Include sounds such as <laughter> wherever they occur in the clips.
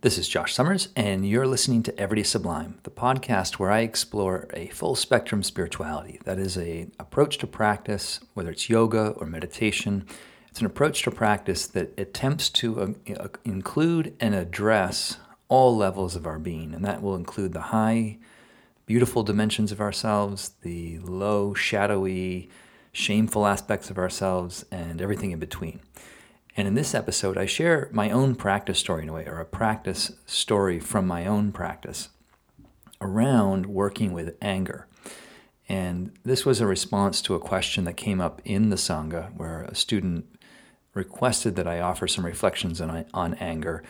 This is Josh Summers, and you're listening to Everyday Sublime, the podcast where I explore a full spectrum spirituality. That is a approach to practice, whether it's yoga or meditation. It's an approach to practice that attempts to uh, include and address all levels of our being, and that will include the high, beautiful dimensions of ourselves, the low, shadowy, shameful aspects of ourselves, and everything in between. And in this episode, I share my own practice story in a way, or a practice story from my own practice around working with anger. And this was a response to a question that came up in the Sangha, where a student requested that I offer some reflections on, on anger.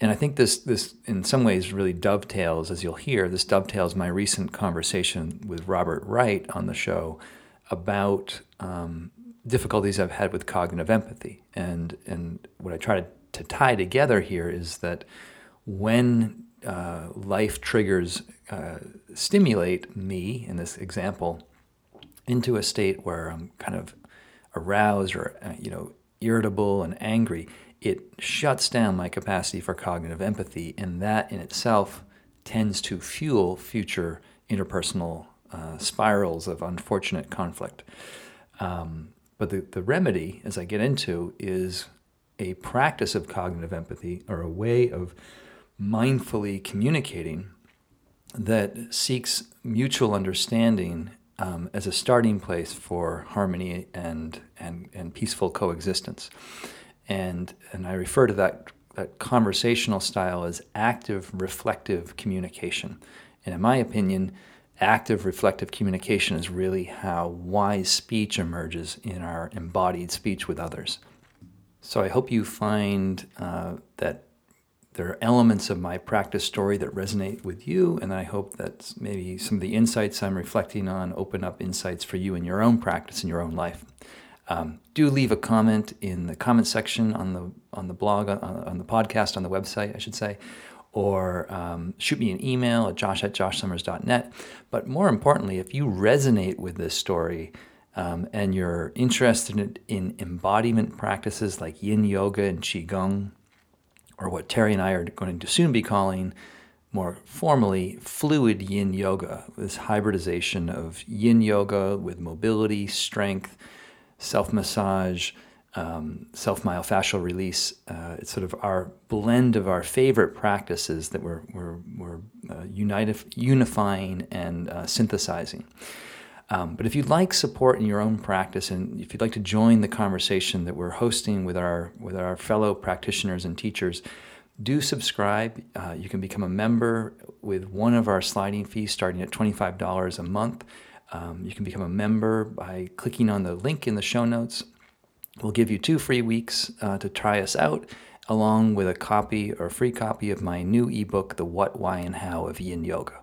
And I think this, this, in some ways, really dovetails, as you'll hear, this dovetails my recent conversation with Robert Wright on the show about um, difficulties I've had with cognitive empathy. And, and what I try to, to tie together here is that when uh, life triggers uh, stimulate me, in this example, into a state where I'm kind of aroused or uh, you know irritable and angry, it shuts down my capacity for cognitive empathy, and that in itself tends to fuel future interpersonal uh, spirals of unfortunate conflict. Um, but the, the remedy, as I get into, is a practice of cognitive empathy or a way of mindfully communicating that seeks mutual understanding um, as a starting place for harmony and, and, and peaceful coexistence. And, and I refer to that, that conversational style as active reflective communication. And in my opinion, active reflective communication is really how wise speech emerges in our embodied speech with others. So I hope you find uh, that there are elements of my practice story that resonate with you, and I hope that maybe some of the insights I'm reflecting on open up insights for you in your own practice in your own life. Um, do leave a comment in the comment section on the on the blog on, on the podcast on the website, I should say, or um, shoot me an email at josh at joshsummers.net. But more importantly, if you resonate with this story um, and you're interested in embodiment practices like yin yoga and qigong, or what Terry and I are going to soon be calling more formally fluid yin yoga, this hybridization of yin yoga with mobility, strength, self massage, um, self myofascial release. Uh, it's sort of our blend of our favorite practices that we're, we're, we're uh, unifying and uh, synthesizing. Um, but if you'd like support in your own practice, and if you'd like to join the conversation that we're hosting with our with our fellow practitioners and teachers, do subscribe. Uh, you can become a member with one of our sliding fees starting at twenty five dollars a month. Um, you can become a member by clicking on the link in the show notes. We'll give you two free weeks uh, to try us out, along with a copy or free copy of my new ebook, The What, Why, and How of Yin Yoga.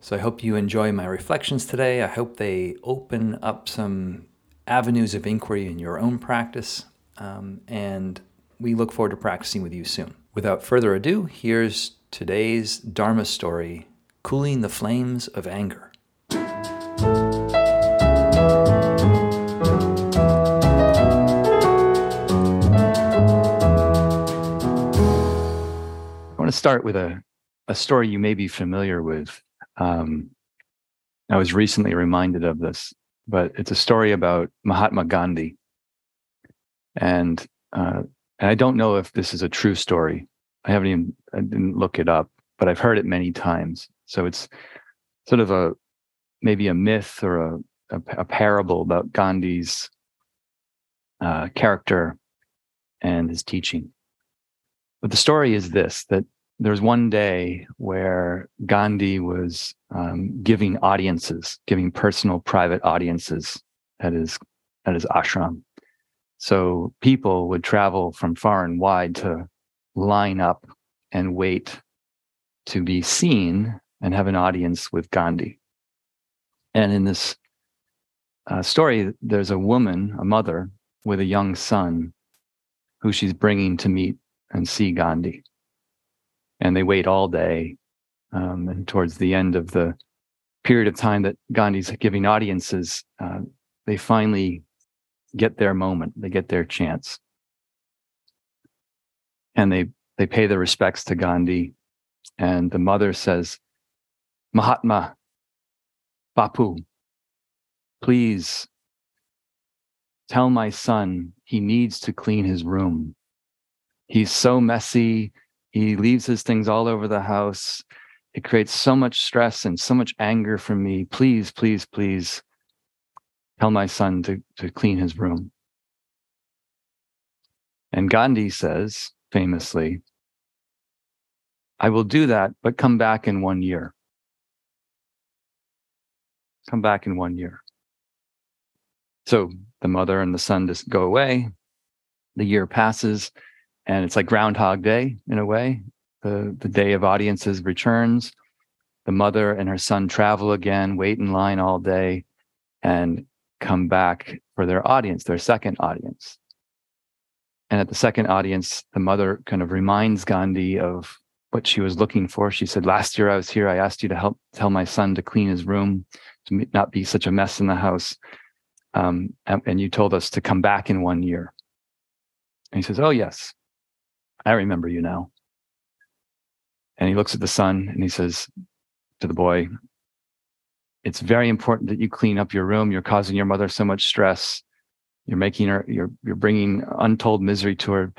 So I hope you enjoy my reflections today. I hope they open up some avenues of inquiry in your own practice. Um, and we look forward to practicing with you soon. Without further ado, here's today's Dharma story Cooling the Flames of Anger. To start with a, a story you may be familiar with. Um, I was recently reminded of this, but it's a story about Mahatma Gandhi. And, uh, and I don't know if this is a true story. I haven't even I didn't look it up, but I've heard it many times. So it's sort of a maybe a myth or a, a, a parable about Gandhi's uh, character and his teaching. But the story is this that there was one day where Gandhi was um, giving audiences, giving personal, private audiences at his at his ashram. So people would travel from far and wide to line up and wait to be seen and have an audience with Gandhi. And in this uh, story, there's a woman, a mother, with a young son who she's bringing to meet and see Gandhi and they wait all day. Um, and towards the end of the period of time that Gandhi's giving audiences, uh, they finally get their moment, they get their chance. And they they pay their respects to Gandhi. And the mother says, Mahatma, Bapu, please tell my son he needs to clean his room. He's so messy. He leaves his things all over the house. It creates so much stress and so much anger for me. Please, please, please tell my son to, to clean his room. And Gandhi says famously, I will do that, but come back in one year. Come back in one year. So the mother and the son just go away. The year passes, and it's like Groundhog Day in a way. The, the day of audiences returns. The mother and her son travel again, wait in line all day, and come back for their audience, their second audience. And at the second audience, the mother kind of reminds Gandhi of what she was looking for. She said, Last year I was here, I asked you to help tell my son to clean his room, to not be such a mess in the house. Um, and, and you told us to come back in one year. And he says, Oh, yes, I remember you now. And he looks at the son and he says to the boy, It's very important that you clean up your room. You're causing your mother so much stress. You're making her, you're, you're bringing untold misery to her.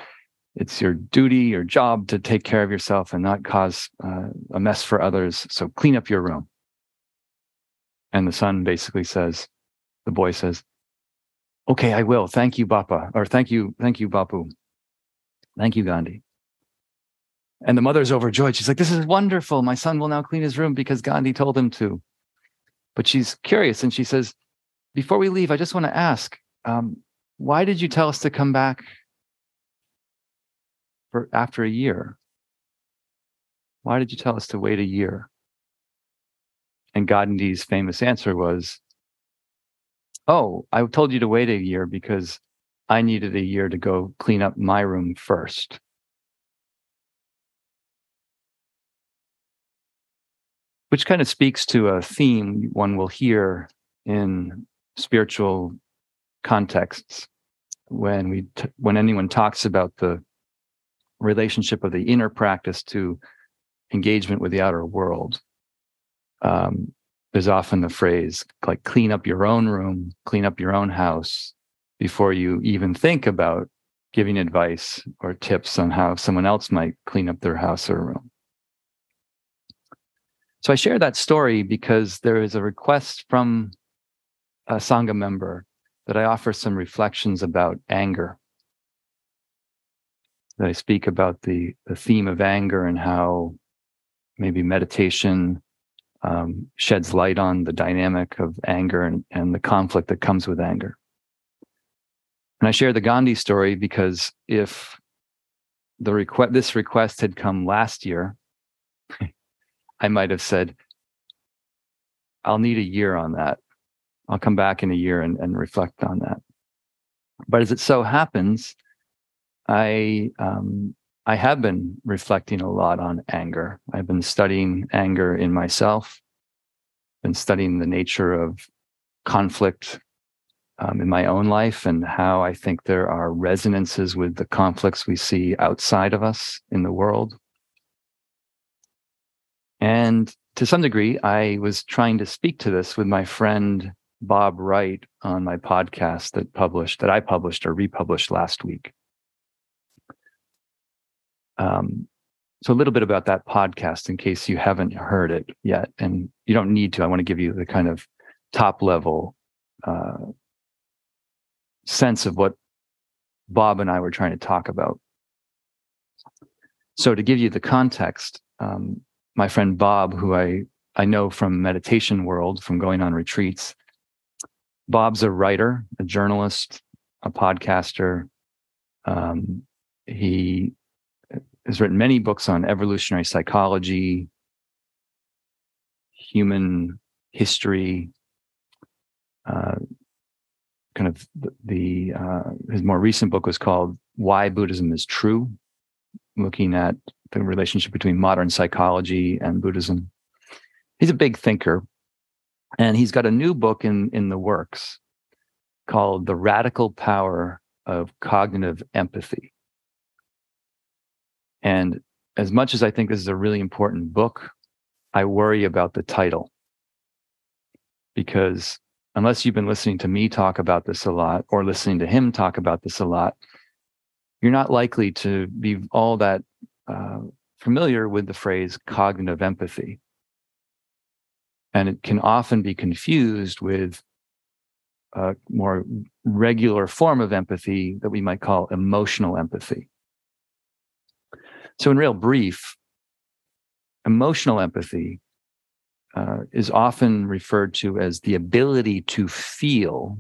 It's your duty, your job to take care of yourself and not cause uh, a mess for others. So clean up your room. And the son basically says, the boy says, okay, I will. Thank you, Bappa, or thank you, thank you, Bapu. Thank you, Gandhi. And the mother's overjoyed. She's like, this is wonderful. My son will now clean his room because Gandhi told him to. But she's curious and she says, before we leave, I just want to ask, um, why did you tell us to come back for after a year? Why did you tell us to wait a year? And Gandhi's famous answer was, Oh, I told you to wait a year because I needed a year to go clean up my room first. Which kind of speaks to a theme one will hear in spiritual contexts when we t- when anyone talks about the relationship of the inner practice to engagement with the outer world um, there's often the phrase like clean up your own room clean up your own house before you even think about giving advice or tips on how someone else might clean up their house or room so i share that story because there is a request from a Sangha member that I offer some reflections about anger. That I speak about the, the theme of anger and how maybe meditation um, sheds light on the dynamic of anger and, and the conflict that comes with anger. And I share the Gandhi story because if the request this request had come last year, I might have said, I'll need a year on that. I'll come back in a year and, and reflect on that. But as it so happens, I um, I have been reflecting a lot on anger. I've been studying anger in myself, been studying the nature of conflict um, in my own life and how I think there are resonances with the conflicts we see outside of us in the world. And to some degree, I was trying to speak to this with my friend Bob Wright on my podcast that published that I published or republished last week. Um, so a little bit about that podcast in case you haven't heard it yet, and you don't need to. I want to give you the kind of top level uh, sense of what Bob and I were trying to talk about. So to give you the context, um, my friend Bob, who I I know from meditation world, from going on retreats, Bob's a writer, a journalist, a podcaster. Um, he has written many books on evolutionary psychology, human history, uh, kind of the, uh, his more recent book was called "Why Buddhism Is True," looking at the relationship between modern psychology and Buddhism. He's a big thinker, and he's got a new book in in the works called the radical power of cognitive empathy And as much as I think this is a really important book, I worry about the title because unless you've been listening to me talk about this a lot or listening to him talk about this a lot, you're not likely to be all that uh, familiar with the phrase cognitive empathy. And it can often be confused with a more regular form of empathy that we might call emotional empathy. So, in real brief, emotional empathy uh, is often referred to as the ability to feel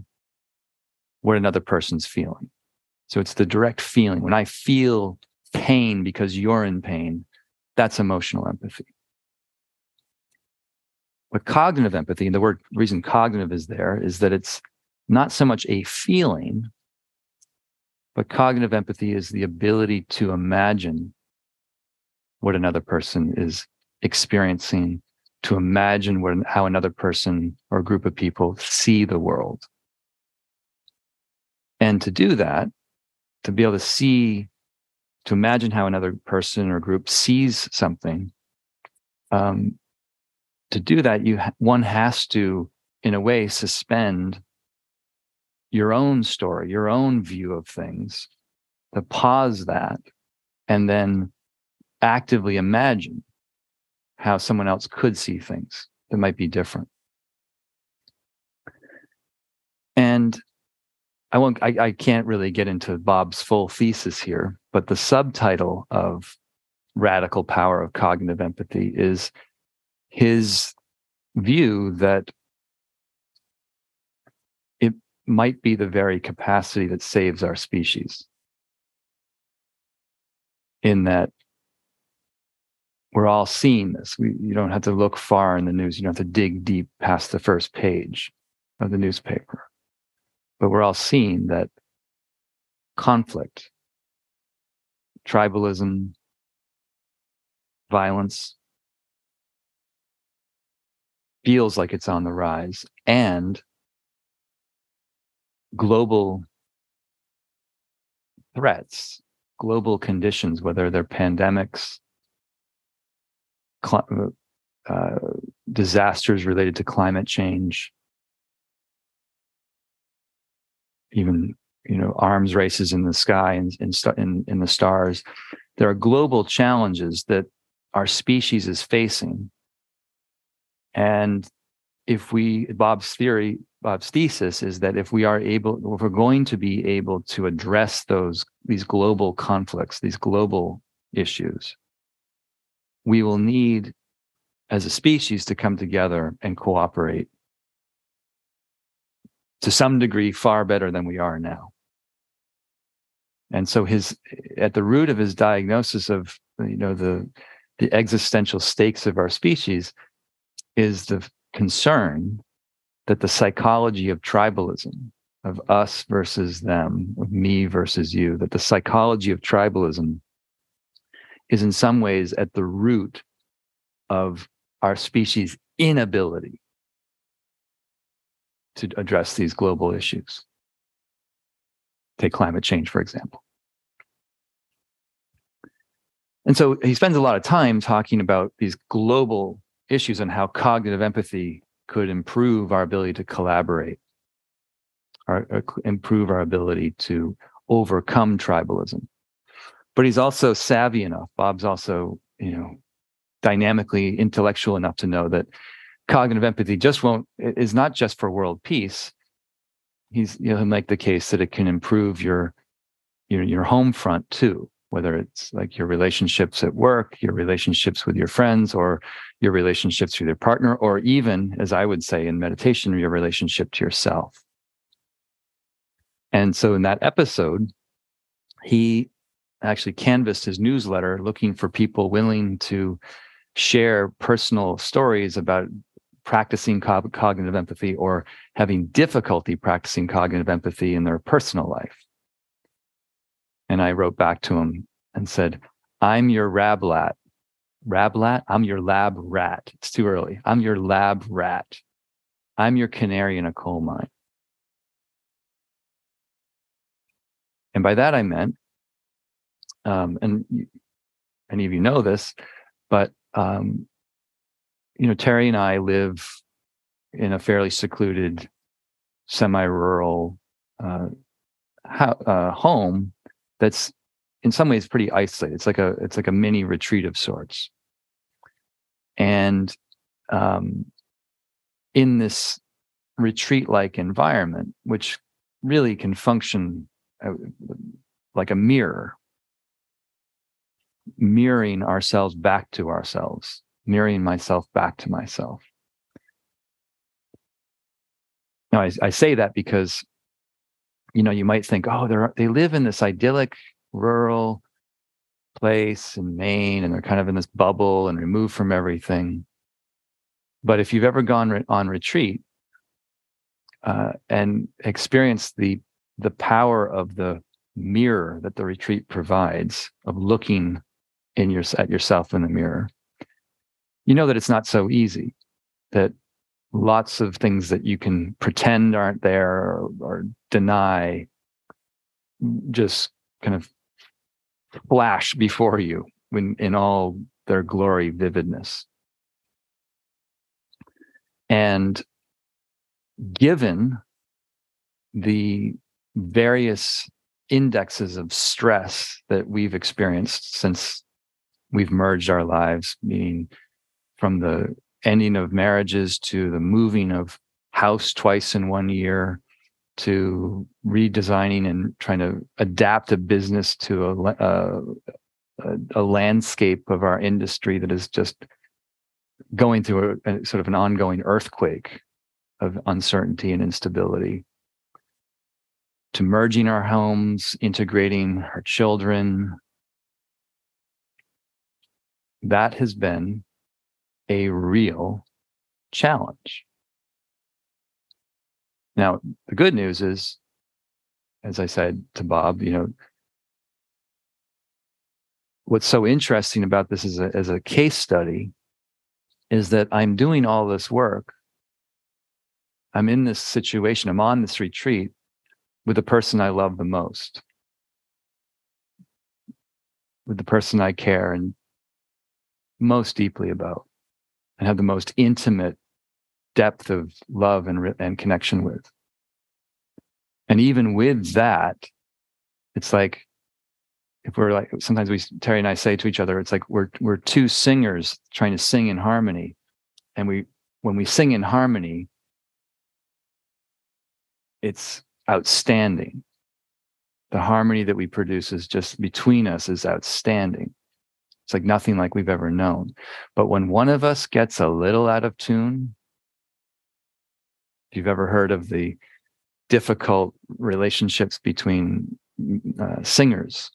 what another person's feeling. So it's the direct feeling. When I feel pain because you're in pain, that's emotional empathy. But cognitive empathy, and the word reason cognitive is there, is that it's not so much a feeling, but cognitive empathy is the ability to imagine what another person is experiencing to imagine what, how another person or group of people see the world. And to do that, to be able to see, to imagine how another person or group sees something, um, to do that, you one has to, in a way, suspend your own story, your own view of things, to pause that, and then actively imagine how someone else could see things that might be different. And I won't I, I can't really get into Bob's full thesis here, but the subtitle of Radical Power of Cognitive Empathy is his view that it might be the very capacity that saves our species. In that we're all seeing this. We, you don't have to look far in the news. You don't have to dig deep past the first page of the newspaper. But we're all seeing that conflict, tribalism, violence feels like it's on the rise and global threats, global conditions, whether they're pandemics, cl- uh, disasters related to climate change, even you know arms races in the sky and in, in, in the stars. There are global challenges that our species is facing, and if we Bob's theory, Bob's thesis is that if we are able, if we're going to be able to address those these global conflicts, these global issues, we will need as a species to come together and cooperate to some degree far better than we are now. And so his at the root of his diagnosis of you know the the existential stakes of our species is the concern that the psychology of tribalism of us versus them of me versus you that the psychology of tribalism is in some ways at the root of our species' inability to address these global issues. Take climate change, for example. And so he spends a lot of time talking about these global issues and how cognitive empathy could improve our ability to collaborate, or, or uh, improve our ability to overcome tribalism but he's also savvy enough. Bob's also, you know, dynamically intellectual enough to know that cognitive empathy just won't is not just for world peace. He's you know he'll make the case that it can improve your your your home front too, whether it's like your relationships at work, your relationships with your friends, or your relationships with your partner, or even, as I would say in meditation, your relationship to yourself. And so in that episode, he actually canvassed his newsletter looking for people willing to share personal stories about practicing co- cognitive empathy or having difficulty practicing cognitive empathy in their personal life. And I wrote back to him and said, I'm your rablat. Rablat? I'm your lab rat. It's too early. I'm your lab rat. I'm your canary in a coal mine. And by that I meant um, and any of you know this, but um, you know, Terry and I live in a fairly secluded, semi-rural uh, ho- uh, home that's in some ways pretty isolated. It's like a it's like a mini retreat of sorts. And um, in this retreat-like environment, which really can function uh, like a mirror, mirroring ourselves back to ourselves, mirroring myself back to myself. Now, I, I say that because, you know, you might think, oh, they're they live in this idyllic rural place in Maine, and they're kind of in this bubble and removed from everything. But if you've ever gone re- on retreat uh, and experienced the the power of the mirror that the retreat provides of looking in your at yourself in the mirror, you know that it's not so easy. That lots of things that you can pretend aren't there or, or deny just kind of flash before you when in all their glory vividness and given the various indexes of stress that we've experienced since we've merged our lives meaning from the ending of marriages to the moving of house twice in one year to redesigning and trying to adapt a business to a, uh, a, a landscape of our industry that is just going through a, a, sort of an ongoing earthquake of uncertainty and instability. To merging our homes integrating our children that has been a real challenge. Now, the good news is, as I said to Bob, you know, what's so interesting about this as a, as a case study is that I'm doing all this work. I'm in this situation, I'm on this retreat with the person I love the most, with the person I care and most deeply about and have the most intimate depth of love and, and connection with. And even with that, it's like if we're like sometimes we Terry and I say to each other, it's like we're we're two singers trying to sing in harmony. And we when we sing in harmony, it's outstanding. The harmony that we produce is just between us is outstanding. It's like nothing like we've ever known. But when one of us gets a little out of tune, if you've ever heard of the difficult relationships between uh, singers,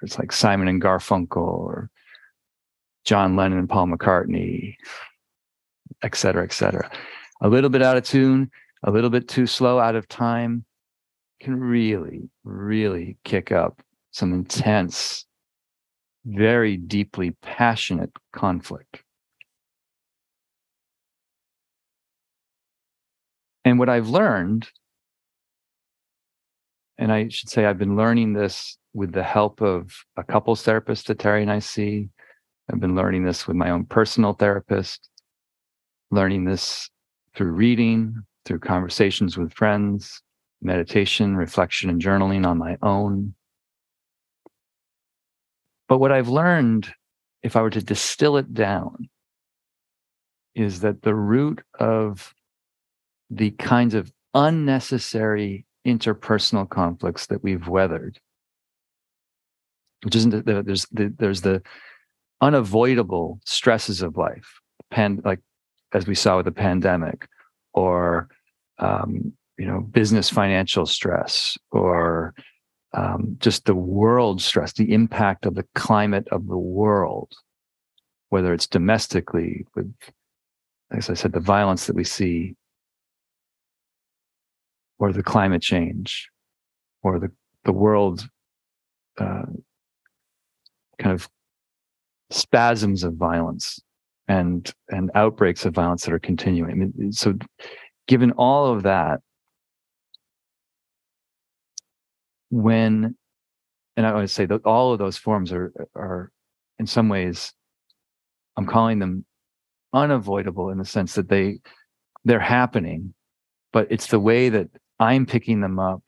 it's like Simon and Garfunkel or John Lennon and Paul McCartney, et cetera, et cetera. A little bit out of tune, a little bit too slow out of time can really, really kick up some intense very deeply passionate conflict. And what I've learned, and I should say I've been learning this with the help of a couples therapist that Terry and I see. I've been learning this with my own personal therapist, learning this through reading, through conversations with friends, meditation, reflection, and journaling on my own. But what I've learned, if I were to distill it down, is that the root of the kinds of unnecessary interpersonal conflicts that we've weathered, which isn't the, there's the, there's the unavoidable stresses of life, pan, like as we saw with the pandemic, or um, you know business financial stress, or um, just the world stress, the impact of the climate of the world, whether it's domestically with, as I said, the violence that we see, or the climate change, or the the world uh, kind of spasms of violence and and outbreaks of violence that are continuing. I mean, so, given all of that, when and I to say that all of those forms are are in some ways, I'm calling them unavoidable in the sense that they they're happening, but it's the way that I'm picking them up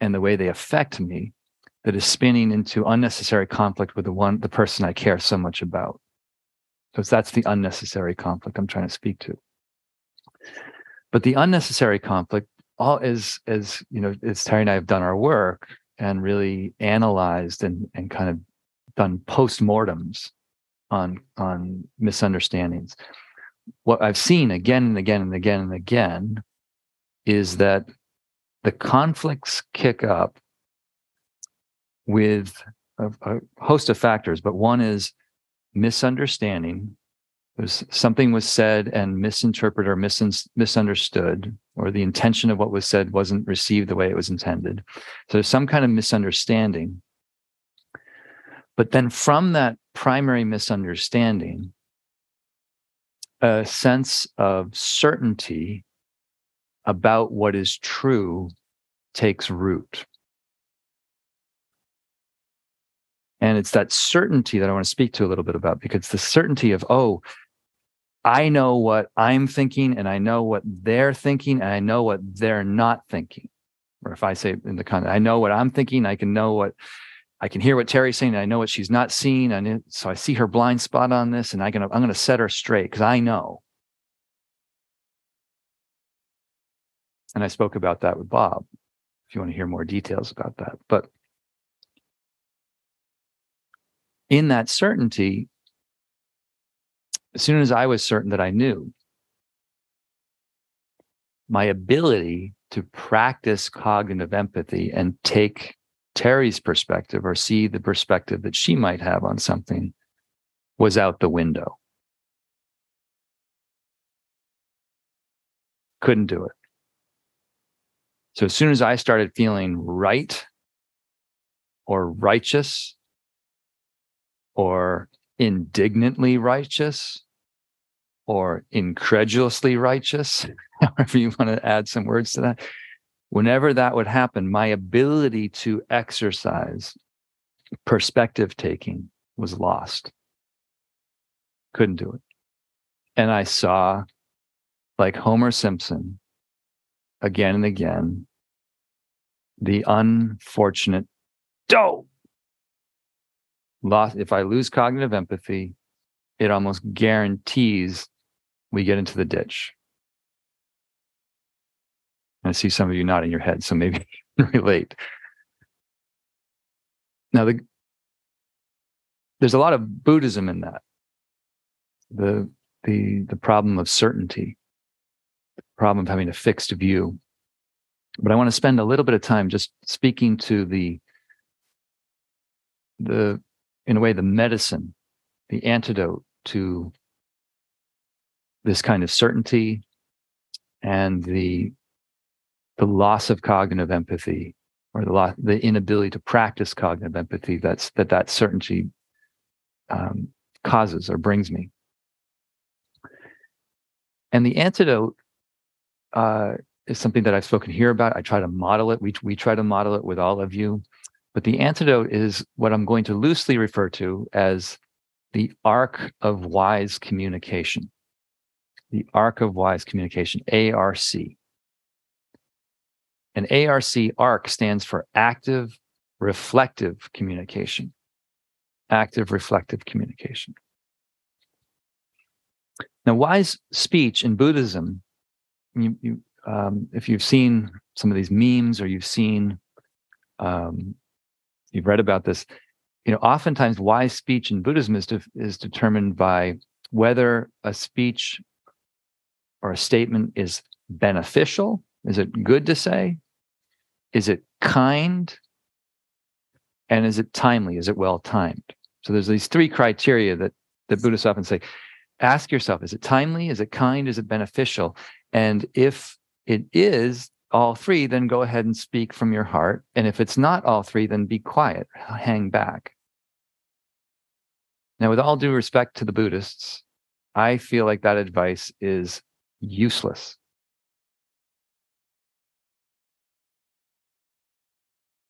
and the way they affect me that is spinning into unnecessary conflict with the one the person I care so much about. So that's the unnecessary conflict I'm trying to speak to. But the unnecessary conflict, all as as you know, as Terry and I have done our work and really analyzed and and kind of done postmortems on on misunderstandings. What I've seen again and again and again and again is that the conflicts kick up with a, a host of factors, but one is misunderstanding. There's something was said and misinterpreted or mis- misunderstood, or the intention of what was said wasn't received the way it was intended. So there's some kind of misunderstanding. But then from that primary misunderstanding, a sense of certainty about what is true takes root. And it's that certainty that I want to speak to a little bit about because the certainty of, oh, I know what I'm thinking and I know what they're thinking and I know what they're not thinking. Or if I say in the context, I know what I'm thinking, I can know what I can hear what Terry's saying, I know what she's not seeing. And so I see her blind spot on this, and I can, I'm going to set her straight because I know. And I spoke about that with Bob, if you want to hear more details about that. But in that certainty, as soon as I was certain that I knew, my ability to practice cognitive empathy and take Terry's perspective or see the perspective that she might have on something was out the window. Couldn't do it. So as soon as I started feeling right or righteous or indignantly righteous or incredulously righteous, <laughs> however you want to add some words to that, whenever that would happen, my ability to exercise perspective taking was lost. Couldn't do it. And I saw, like Homer Simpson, again and again the unfortunate dope lost if i lose cognitive empathy it almost guarantees we get into the ditch. I see some of you nodding your head so maybe <laughs> relate. Now the, there's a lot of buddhism in that. The the the problem of certainty the problem of having a fixed view. But I want to spend a little bit of time just speaking to the the in a way the medicine, the antidote to this kind of certainty and the the loss of cognitive empathy or the loss, the inability to practice cognitive empathy that's that that certainty um, causes or brings me and the antidote uh, is something that I've spoken here about. I try to model it. We, we try to model it with all of you. But the antidote is what I'm going to loosely refer to as the arc of wise communication. The arc of wise communication, ARC. And ARC, ARC stands for active reflective communication. Active reflective communication. Now, wise speech in Buddhism you, you um, if you've seen some of these memes or you've seen um, you've read about this you know oftentimes wise speech in buddhism is, de- is determined by whether a speech or a statement is beneficial? Is it good to say? Is it kind? And is it timely? Is it well timed? So there's these three criteria that that buddhists often say. Ask yourself is it timely? Is it kind? Is it beneficial? And if it is all three, then go ahead and speak from your heart. And if it's not all three, then be quiet, hang back. Now, with all due respect to the Buddhists, I feel like that advice is useless.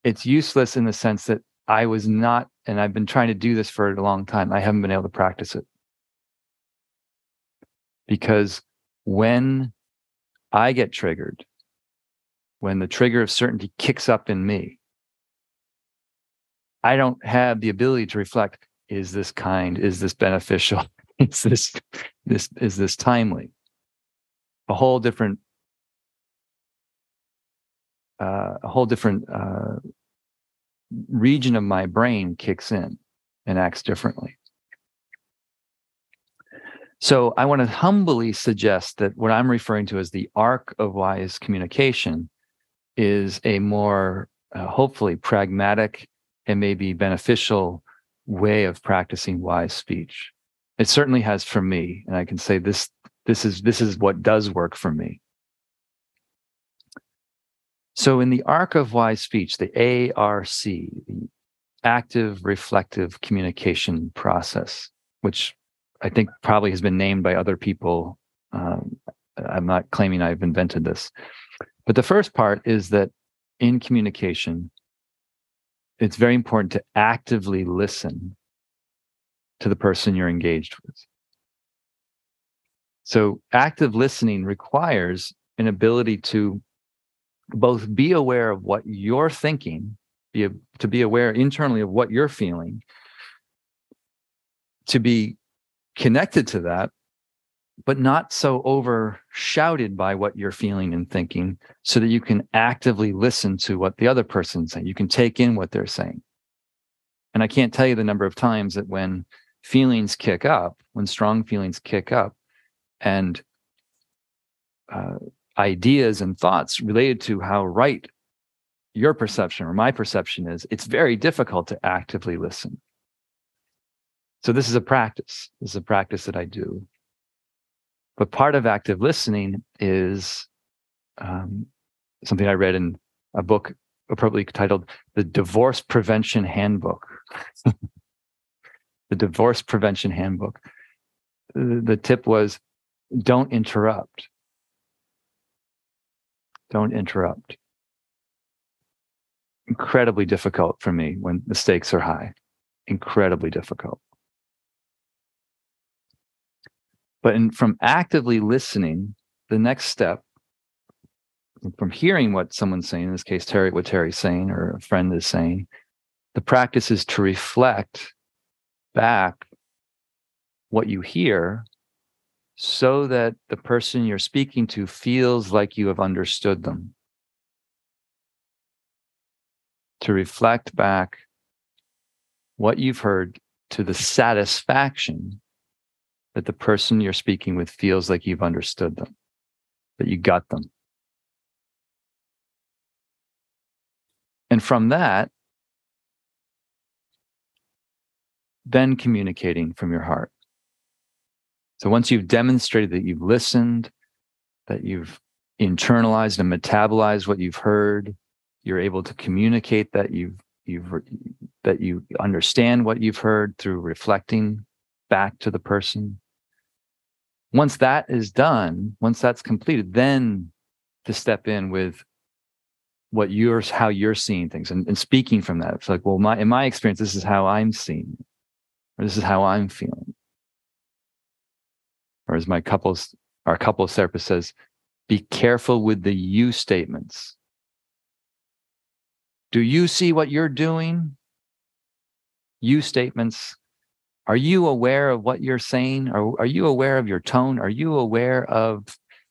It's useless in the sense that I was not and I've been trying to do this for a long time, I haven't been able to practice it. Because when I get triggered, when the trigger of certainty kicks up in me, I don't have the ability to reflect is this kind is this beneficial <laughs> is this this is this timely a whole different uh, a whole different uh, region of my brain kicks in and acts differently so I want to humbly suggest that what I'm referring to as the arc of wise communication is a more uh, hopefully pragmatic and maybe beneficial way of practicing wise speech. It certainly has for me, and I can say this this is this is what does work for me. So in the arc of wise speech, the ARC, the active reflective communication process, which I think probably has been named by other people. Um, I'm not claiming I've invented this. But the first part is that in communication, it's very important to actively listen to the person you're engaged with. So, active listening requires an ability to both be aware of what you're thinking, be a, to be aware internally of what you're feeling, to be connected to that, but not so overshouted by what you're feeling and thinking, so that you can actively listen to what the other person's saying. You can take in what they're saying. And I can't tell you the number of times that when feelings kick up, when strong feelings kick up, and uh, ideas and thoughts related to how right your perception or my perception is, it's very difficult to actively listen. So this is a practice. This is a practice that I do. But part of active listening is um, something I read in a book appropriately titled The Divorce Prevention Handbook. <laughs> the Divorce Prevention Handbook. The tip was don't interrupt. Don't interrupt. Incredibly difficult for me when the stakes are high. Incredibly difficult. But in, from actively listening, the next step from hearing what someone's saying, in this case, Terry, what Terry's saying or a friend is saying, the practice is to reflect back what you hear so that the person you're speaking to feels like you have understood them. To reflect back what you've heard to the satisfaction that the person you're speaking with feels like you've understood them, that you got them. And from that, then communicating from your heart. So once you've demonstrated that you've listened, that you've internalized and metabolized what you've heard, you're able to communicate that you've you've that you understand what you've heard through reflecting back to the person once that is done, once that's completed, then to step in with what you're how you're seeing things and, and speaking from that. It's like, well, my in my experience, this is how I'm seeing or this is how I'm feeling. Or as my couples, our couples therapist says, be careful with the you statements. Do you see what you're doing? You statements are you aware of what you're saying? Are, are you aware of your tone? Are you aware of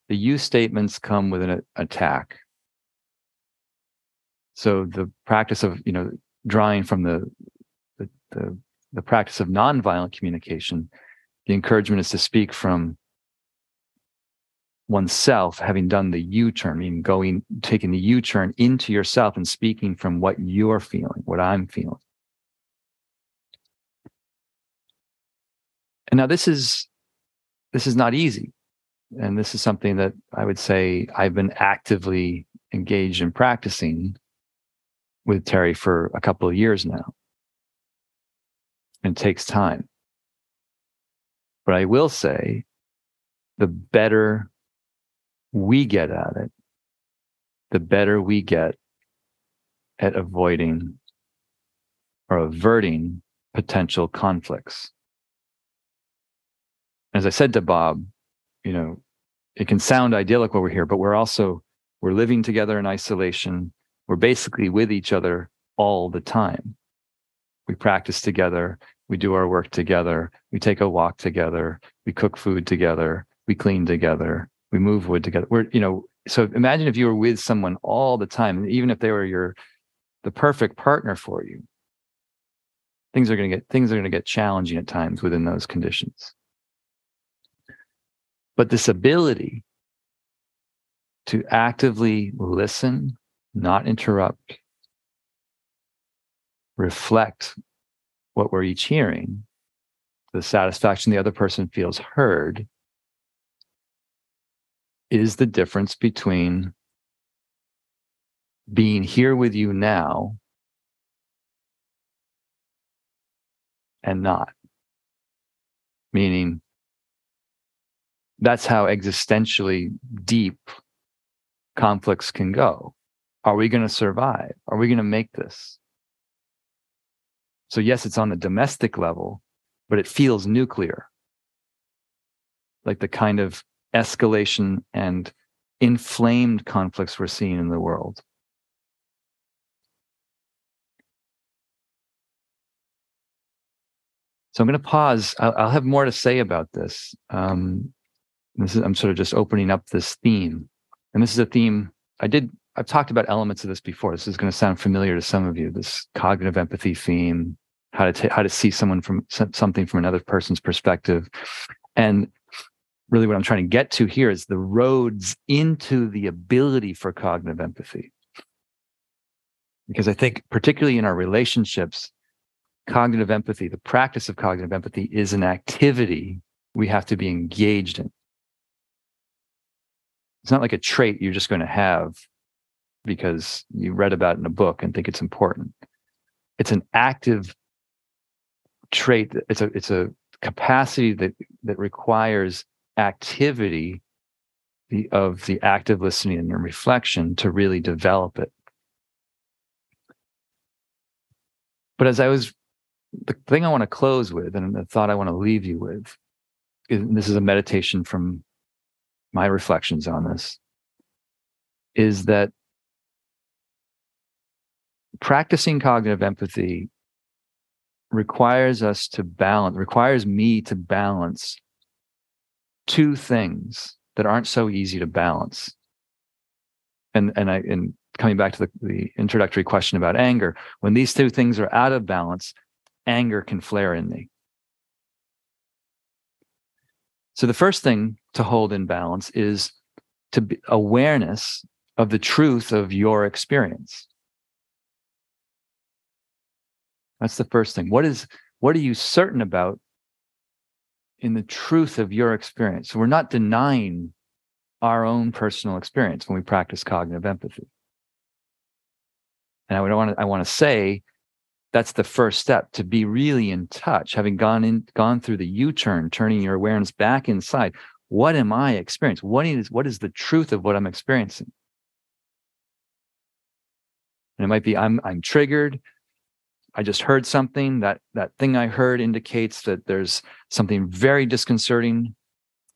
the you statements come with an attack? So the practice of, you know, drawing from the, the, the, the practice of nonviolent communication, the encouragement is to speak from oneself having done the u-turn meaning going taking the u-turn into yourself and speaking from what you're feeling what i'm feeling And now this is this is not easy. And this is something that I would say I've been actively engaged in practicing with Terry for a couple of years now. And it takes time. But I will say the better we get at it, the better we get at avoiding or averting potential conflicts. As I said to Bob, you know, it can sound idyllic we're here, but we're also we're living together in isolation. We're basically with each other all the time. We practice together, we do our work together, we take a walk together, we cook food together, we clean together, we move wood together. We're, you know, so imagine if you were with someone all the time, even if they were your the perfect partner for you. Things are going to get things are going to get challenging at times within those conditions. But this ability to actively listen, not interrupt, reflect what we're each hearing, the satisfaction the other person feels heard, is the difference between being here with you now and not. Meaning, that's how existentially deep conflicts can go. Are we going to survive? Are we going to make this? So, yes, it's on the domestic level, but it feels nuclear. Like the kind of escalation and inflamed conflicts we're seeing in the world. So I'm going to pause. I'll, I'll, have more to say about this. Um, this is I'm sort of just opening up this theme, and this is a theme I did. I've talked about elements of this before. This is going to sound familiar to some of you. This cognitive empathy theme, how to how to see someone from something from another person's perspective, and really what I'm trying to get to here is the roads into the ability for cognitive empathy. Because I think, particularly in our relationships, cognitive empathy, the practice of cognitive empathy is an activity we have to be engaged in. It's not like a trait you're just going to have because you read about it in a book and think it's important. It's an active trait. It's a it's a capacity that that requires activity the, of the active listening and reflection to really develop it. But as I was the thing I want to close with, and the thought I want to leave you with, is, this is a meditation from my reflections on this, is that practicing cognitive empathy requires us to balance, requires me to balance two things that aren't so easy to balance. And and I and coming back to the, the introductory question about anger, when these two things are out of balance, anger can flare in me. So the first thing to hold in balance is to be awareness of the truth of your experience. That's the first thing. What is what are you certain about in the truth of your experience? So we're not denying our own personal experience when we practice cognitive empathy. And I would want to I want to say that's the first step to be really in touch having gone in gone through the u-turn turning your awareness back inside what am i experiencing what is what is the truth of what i'm experiencing and it might be i'm i'm triggered i just heard something that that thing i heard indicates that there's something very disconcerting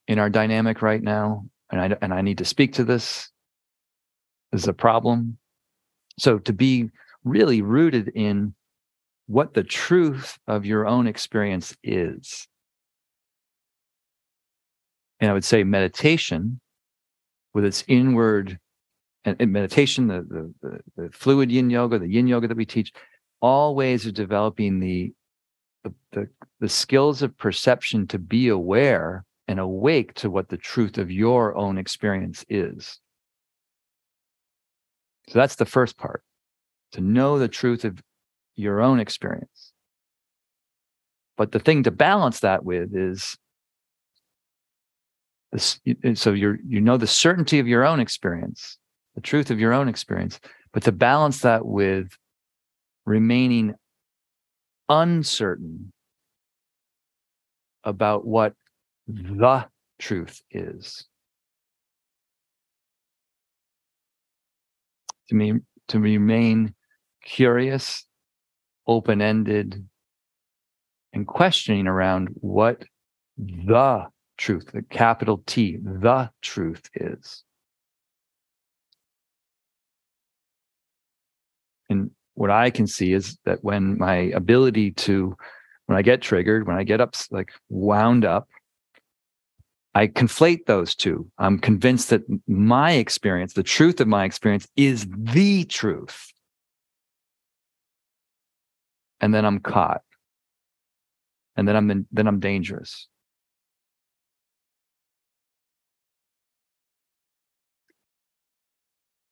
in our dynamic right now and i and i need to speak to this this is a problem so to be really rooted in what the truth of your own experience is. And I would say meditation, with its inward and, meditation, the, the, the, the, fluid yin yoga, the yin yoga that we teach, all ways of developing the, the, the, the skills of perception to be aware and awake to what the truth of your own experience is. So that's the first part to know the truth of your own experience. But the thing to balance that with is this so you're you know the certainty of your own experience, the truth of your own experience, but to balance that with remaining uncertain about what the truth is. To me, to remain curious open ended, and questioning around what the truth, the capital T, the truth is. And what I can see is that when my ability to, when I get triggered, when I get up, like wound up, I conflate those two. I'm convinced that my experience, the truth of my experience, is the truth. And then I'm caught. And then I'm in, then I'm dangerous.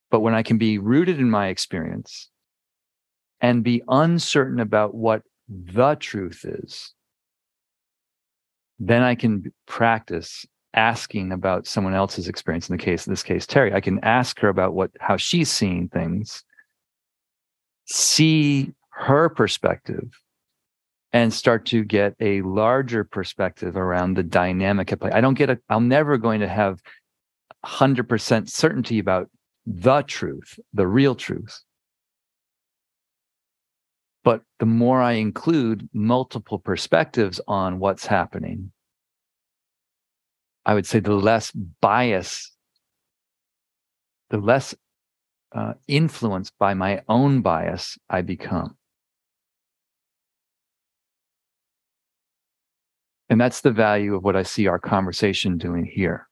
But when I can be rooted in my experience and be uncertain about what the truth is, then I can practice asking about someone else's experience. In the case, in this case, Terry, I can ask her about what how she's seeing things, see her perspective, and start to get a larger perspective around the dynamic at play. I don't get a. I'm never going to have hundred percent certainty about the truth, the real truth. But the more I include multiple perspectives on what's happening, I would say the less bias, the less uh, influenced by my own bias I become. And that's the value of what I see our conversation doing here.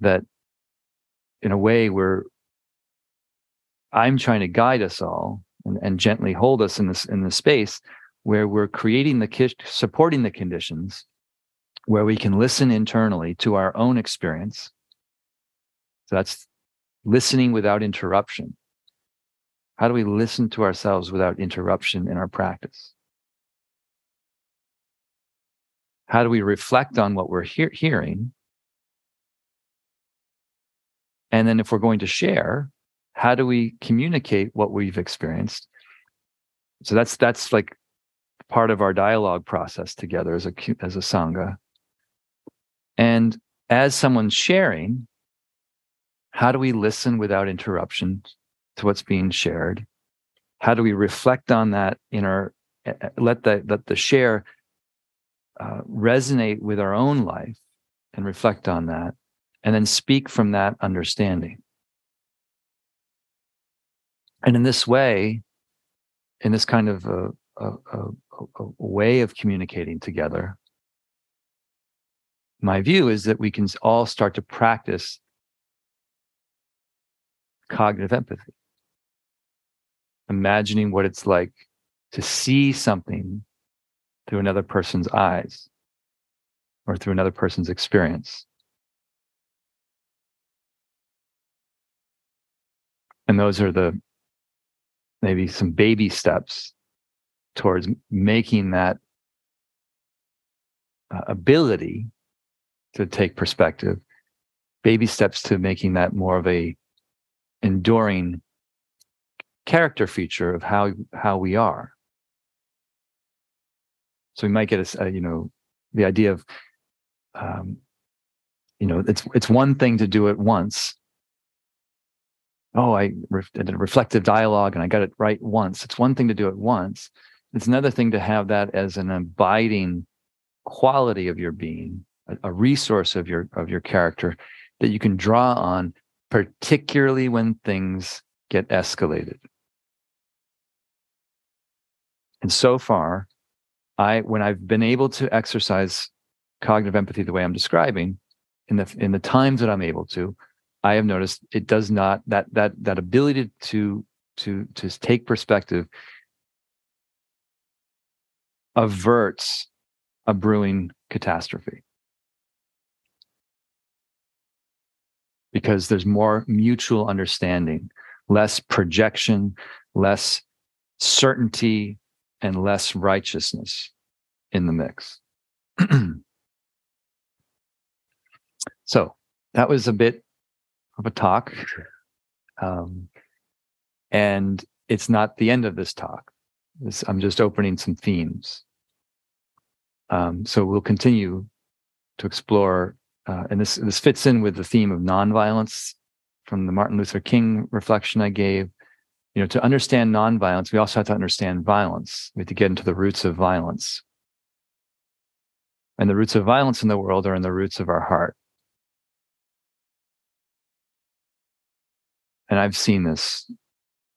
That in a way, we're, I'm trying to guide us all and, and gently hold us in this in the space where we're creating the supporting the conditions where we can listen internally to our own experience. So that's listening without interruption. How do we listen to ourselves without interruption in our practice? How do we reflect on what we're he- hearing? And then, if we're going to share, how do we communicate what we've experienced? So that's that's like part of our dialogue process together as a as a sangha. And as someone's sharing how do we listen without interruption to what's being shared? How do we reflect on that in our let the let the share uh, resonate with our own life and reflect on that and then speak from that understanding and in this way, in this kind of uh, a, a, a, a way of communicating together, my view is that we can all start to practice cognitive empathy. Imagining what it's like to see something through another person's eyes or through another person's experience. And those are the maybe some baby steps towards making that uh, ability to take perspective. Baby steps to making that more of a enduring character feature of how how we are. So we might get a, a you know the idea of um, you know it's it's one thing to do it once oh, I, re- did a reflective dialogue and I got it right once. It's one thing to do it once. It's another thing to have that as an abiding quality of your being, a, a resource of your of your character that you can draw on, particularly when things get escalated. And so far, I when I've been able to exercise cognitive empathy the way I'm describing, in the in the times that I'm able to, I have noticed it does not that that that ability to to to take perspective averts a brewing catastrophe. Because there's more mutual understanding less projection less certainty and less righteousness in the mix. <clears throat> So that was a bit of a talk. Um, and it's not the end of this talk. I'm just opening some themes. Um, so we'll continue to explore, uh, and this this fits in with the theme of nonviolence from the Martin Luther King reflection I gave. you know, to understand nonviolence, we also have to understand violence. We have to get into the roots of violence. And the roots of violence in the world are in the roots of our heart. And I've seen this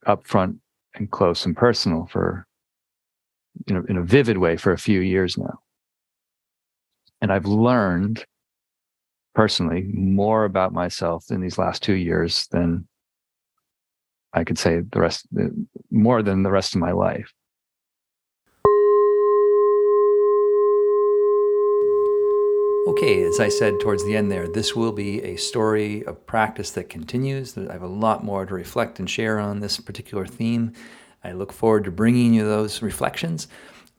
up front and close and personal for, you know, in a vivid way for a few years now. And I've learned personally more about myself in these last two years than I could say the rest, more than the rest of my life. Okay, as I said towards the end there, this will be a story of practice that continues. I have a lot more to reflect and share on this particular theme. I look forward to bringing you those reflections.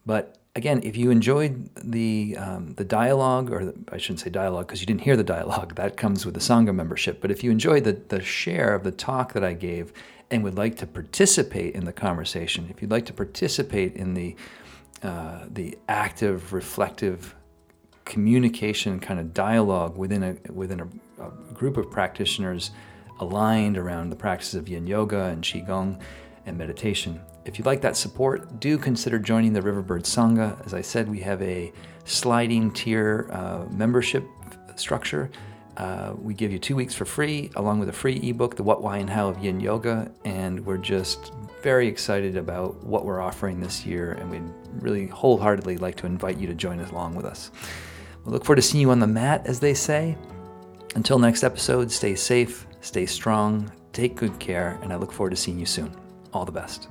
But again, if you enjoyed the um, the dialogue, or the, I shouldn't say dialogue because you didn't hear the dialogue, <laughs> that comes with the Sangha membership. But if you enjoyed the, the share of the talk that I gave and would like to participate in the conversation, if you'd like to participate in the uh, the active, reflective communication kind of dialogue within a within a, a, group of practitioners aligned around the practices of yin yoga and qigong and meditation. If you'd like that support, do consider joining the Riverbird Sangha. As I said, we have a sliding tier uh, membership structure. Uh, we give you two weeks for free, along with a free ebook, The What, Why, and How of Yin Yoga. And we're just very excited about what we're offering this year. And we'd really wholeheartedly like to invite you to join us along with us. We look forward to seeing you on the mat, as they say. Until next episode, stay safe, stay strong, take good care, and I look forward to seeing you soon. All the best.